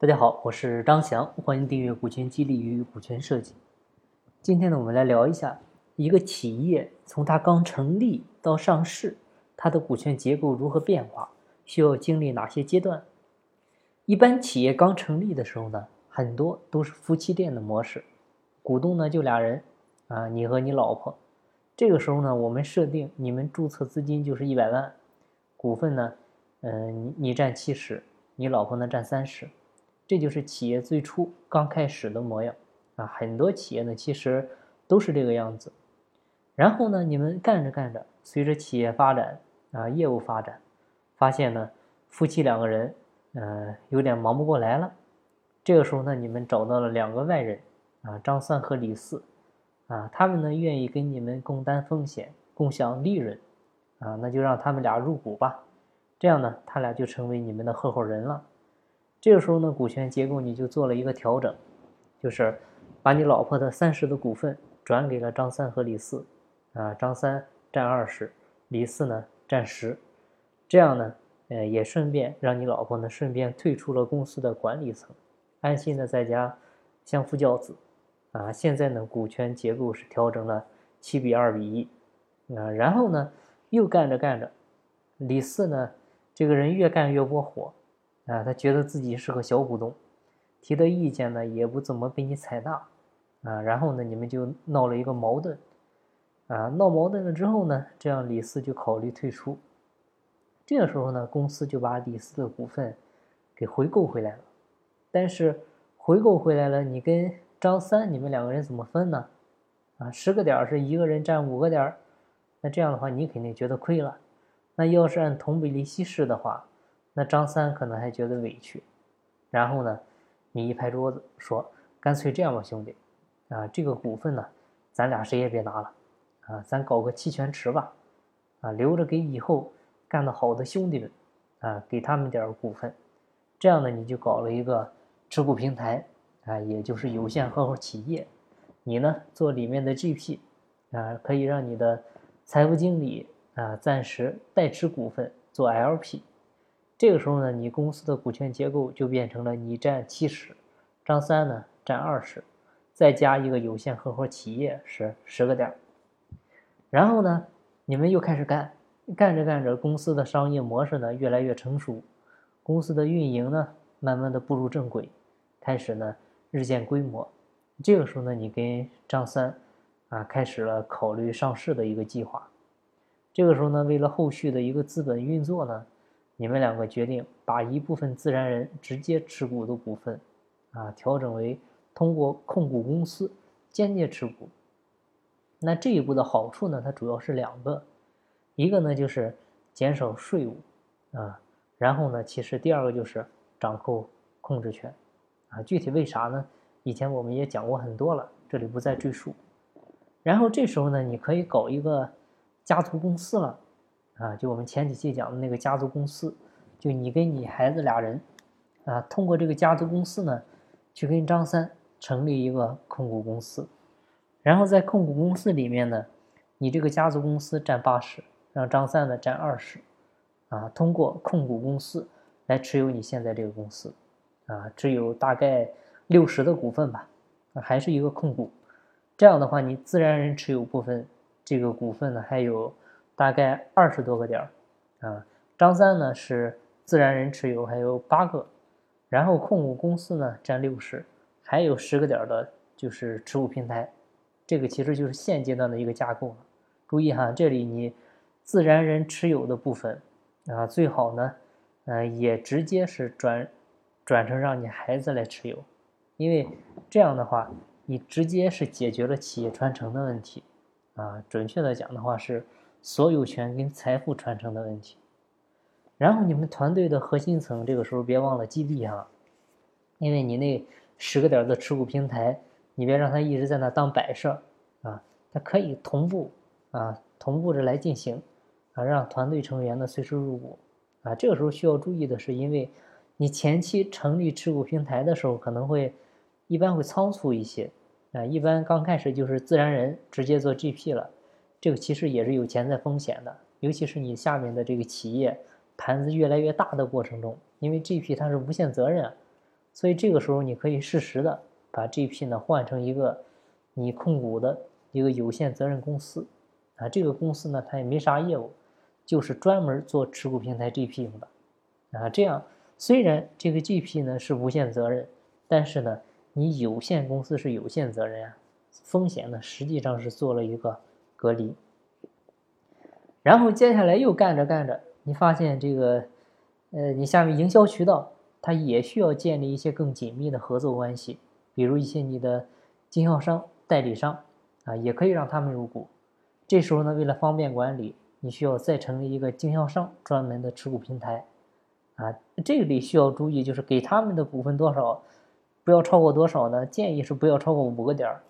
大家好，我是张翔，欢迎订阅《股权激励与股权设计》。今天呢，我们来聊一下一个企业从它刚成立到上市，它的股权结构如何变化，需要经历哪些阶段。一般企业刚成立的时候呢，很多都是夫妻店的模式，股东呢就俩人，啊，你和你老婆。这个时候呢，我们设定你们注册资金就是一百万，股份呢，嗯，你占七十。你老婆呢占三十，这就是企业最初刚开始的模样啊。很多企业呢其实都是这个样子。然后呢，你们干着干着，随着企业发展啊，业务发展，发现呢夫妻两个人嗯有点忙不过来了。这个时候呢，你们找到了两个外人啊，张三和李四啊，他们呢愿意跟你们共担风险，共享利润啊，那就让他们俩入股吧。这样呢，他俩就成为你们的合伙人了。这个时候呢，股权结构你就做了一个调整，就是把你老婆的三十的股份转给了张三和李四，啊，张三占二十，李四呢占十。这样呢，呃，也顺便让你老婆呢顺便退出了公司的管理层，安心的在家相夫教子。啊，现在呢，股权结构是调整了七比二比一。啊，然后呢，又干着干着，李四呢。这个人越干越窝火，啊，他觉得自己是个小股东，提的意见呢也不怎么被你采纳，啊，然后呢你们就闹了一个矛盾，啊，闹矛盾了之后呢，这样李四就考虑退出，这个时候呢，公司就把李四的股份给回购回来了，但是回购回来了，你跟张三你们两个人怎么分呢？啊，十个点是一个人占五个点，那这样的话你肯定觉得亏了。那要是按同比例稀释的话，那张三可能还觉得委屈，然后呢，你一拍桌子说：“干脆这样吧，兄弟，啊，这个股份呢，咱俩谁也别拿了，啊，咱搞个期权池吧，啊，留着给以后干得好的兄弟们，啊，给他们点股份，这样呢，你就搞了一个持股平台，啊，也就是有限合伙企业，你呢做里面的 GP，啊，可以让你的财务经理。”啊，暂时代持股份做 LP，这个时候呢，你公司的股权结构就变成了你占七十，张三呢占二十，再加一个有限合伙企业是十个点然后呢，你们又开始干，干着干着，公司的商业模式呢越来越成熟，公司的运营呢慢慢的步入正轨，开始呢日渐规模。这个时候呢，你跟张三啊开始了考虑上市的一个计划。这个时候呢，为了后续的一个资本运作呢，你们两个决定把一部分自然人直接持股的股份，啊，调整为通过控股公司间接持股。那这一步的好处呢，它主要是两个，一个呢就是减少税务，啊，然后呢，其实第二个就是掌控控制权，啊，具体为啥呢？以前我们也讲过很多了，这里不再赘述。然后这时候呢，你可以搞一个。家族公司了，啊，就我们前几期讲的那个家族公司，就你跟你孩子俩人，啊，通过这个家族公司呢，去跟张三成立一个控股公司，然后在控股公司里面呢，你这个家族公司占八十，让张三呢占二十，啊，通过控股公司来持有你现在这个公司，啊，只有大概六十的股份吧，还是一个控股，这样的话你自然人持有部分。这个股份呢，还有大概二十多个点，啊，张三呢是自然人持有，还有八个，然后控股公司呢占六十，还有十个点的，就是持股平台，这个其实就是现阶段的一个架构了。注意哈，这里你自然人持有的部分啊，最好呢，呃，也直接是转转成让你孩子来持有，因为这样的话，你直接是解决了企业传承的问题。啊，准确的讲的话是所有权跟财富传承的问题。然后你们团队的核心层这个时候别忘了激励哈，因为你那十个点的持股平台，你别让它一直在那当摆设啊，它可以同步啊，同步着来进行啊，让团队成员呢随时入股啊。这个时候需要注意的是，因为你前期成立持股平台的时候可能会一般会仓促一些。啊，一般刚开始就是自然人直接做 GP 了，这个其实也是有潜在风险的，尤其是你下面的这个企业盘子越来越大的过程中，因为 GP 它是无限责任，所以这个时候你可以适时的把 GP 呢换成一个你控股的一个有限责任公司啊，这个公司呢它也没啥业务，就是专门做持股平台 GP 用的啊。这样虽然这个 GP 呢是无限责任，但是呢你有限公司是有限责任啊，风险呢实际上是做了一个隔离。然后接下来又干着干着，你发现这个，呃，你下面营销渠道它也需要建立一些更紧密的合作关系，比如一些你的经销商、代理商啊，也可以让他们入股。这时候呢，为了方便管理，你需要再成立一个经销商专门的持股平台，啊，这里需要注意，就是给他们的股份多少，不要超过多少呢？建议是不要超过五个点儿，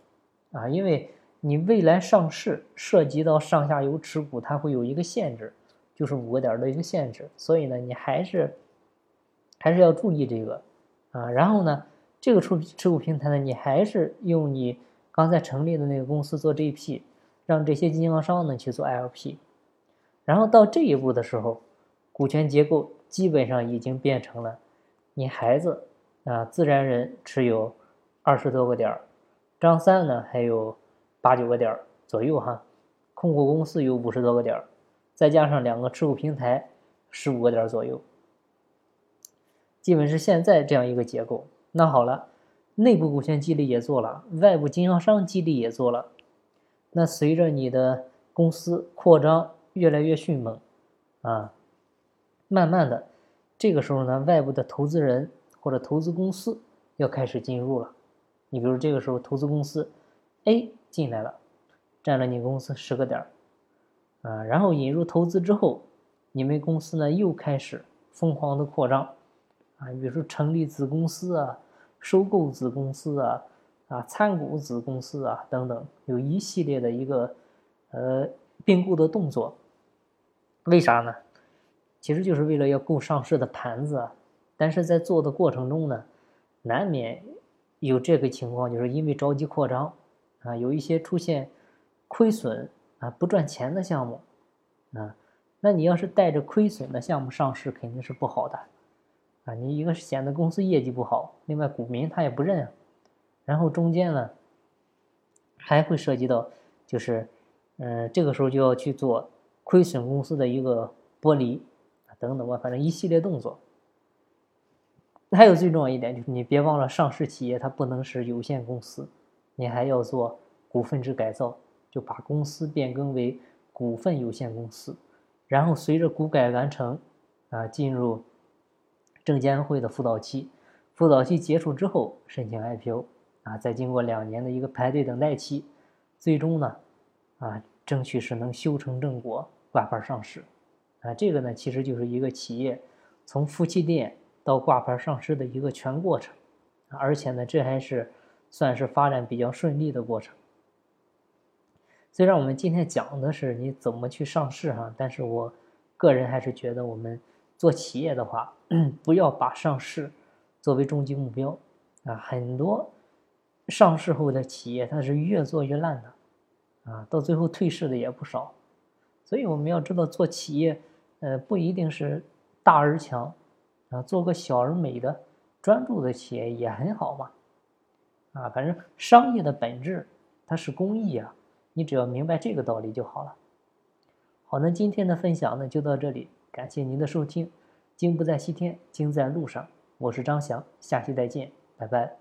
啊，因为。你未来上市涉及到上下游持股，它会有一个限制，就是五个点的一个限制。所以呢，你还是还是要注意这个啊。然后呢，这个出持股平台呢，你还是用你刚才成立的那个公司做 GP，让这些经销商呢去做 LP。然后到这一步的时候，股权结构基本上已经变成了你孩子啊自然人持有二十多个点儿，张三呢还有。八九个点儿左右哈，控股公司有五十多个点儿，再加上两个持股平台十五个点儿左右，基本是现在这样一个结构。那好了，内部股权激励也做了，外部经销商激励也做了。那随着你的公司扩张越来越迅猛啊，慢慢的，这个时候呢，外部的投资人或者投资公司要开始进入了。你比如这个时候投资公司 A。进来了，占了你公司十个点儿，啊，然后引入投资之后，你们公司呢又开始疯狂的扩张，啊，比如说成立子公司啊，收购子公司啊，啊，参股子公司啊等等，有一系列的一个呃并购的动作。为啥呢？其实就是为了要够上市的盘子，啊。但是在做的过程中呢，难免有这个情况，就是因为着急扩张。啊，有一些出现亏损啊、不赚钱的项目啊，那你要是带着亏损的项目上市，肯定是不好的啊。你一个是显得公司业绩不好，另外股民他也不认啊，然后中间呢还会涉及到，就是嗯，这个时候就要去做亏损公司的一个剥离啊，等等吧，反正一系列动作。还有最重要一点就是，你别忘了上市企业它不能是有限公司。你还要做股份制改造，就把公司变更为股份有限公司，然后随着股改完成，啊，进入证监会的辅导期，辅导期结束之后申请 IPO，啊，再经过两年的一个排队等待期，最终呢，啊，争取是能修成正果挂牌上市，啊，这个呢其实就是一个企业从夫妻店到挂牌上市的一个全过程，而且呢这还是。算是发展比较顺利的过程。虽然我们今天讲的是你怎么去上市哈，但是我个人还是觉得我们做企业的话，不要把上市作为终极目标啊。很多上市后的企业它是越做越烂的啊，到最后退市的也不少。所以我们要知道做企业，呃，不一定是大而强啊，做个小而美的专注的企业也很好嘛。啊，反正商业的本质它是公益啊，你只要明白这个道理就好了。好，那今天的分享呢就到这里，感谢您的收听。经不在西天，经在路上。我是张翔，下期再见，拜拜。